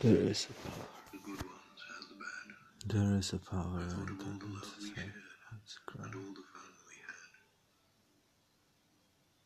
There is a power. There is a power in God's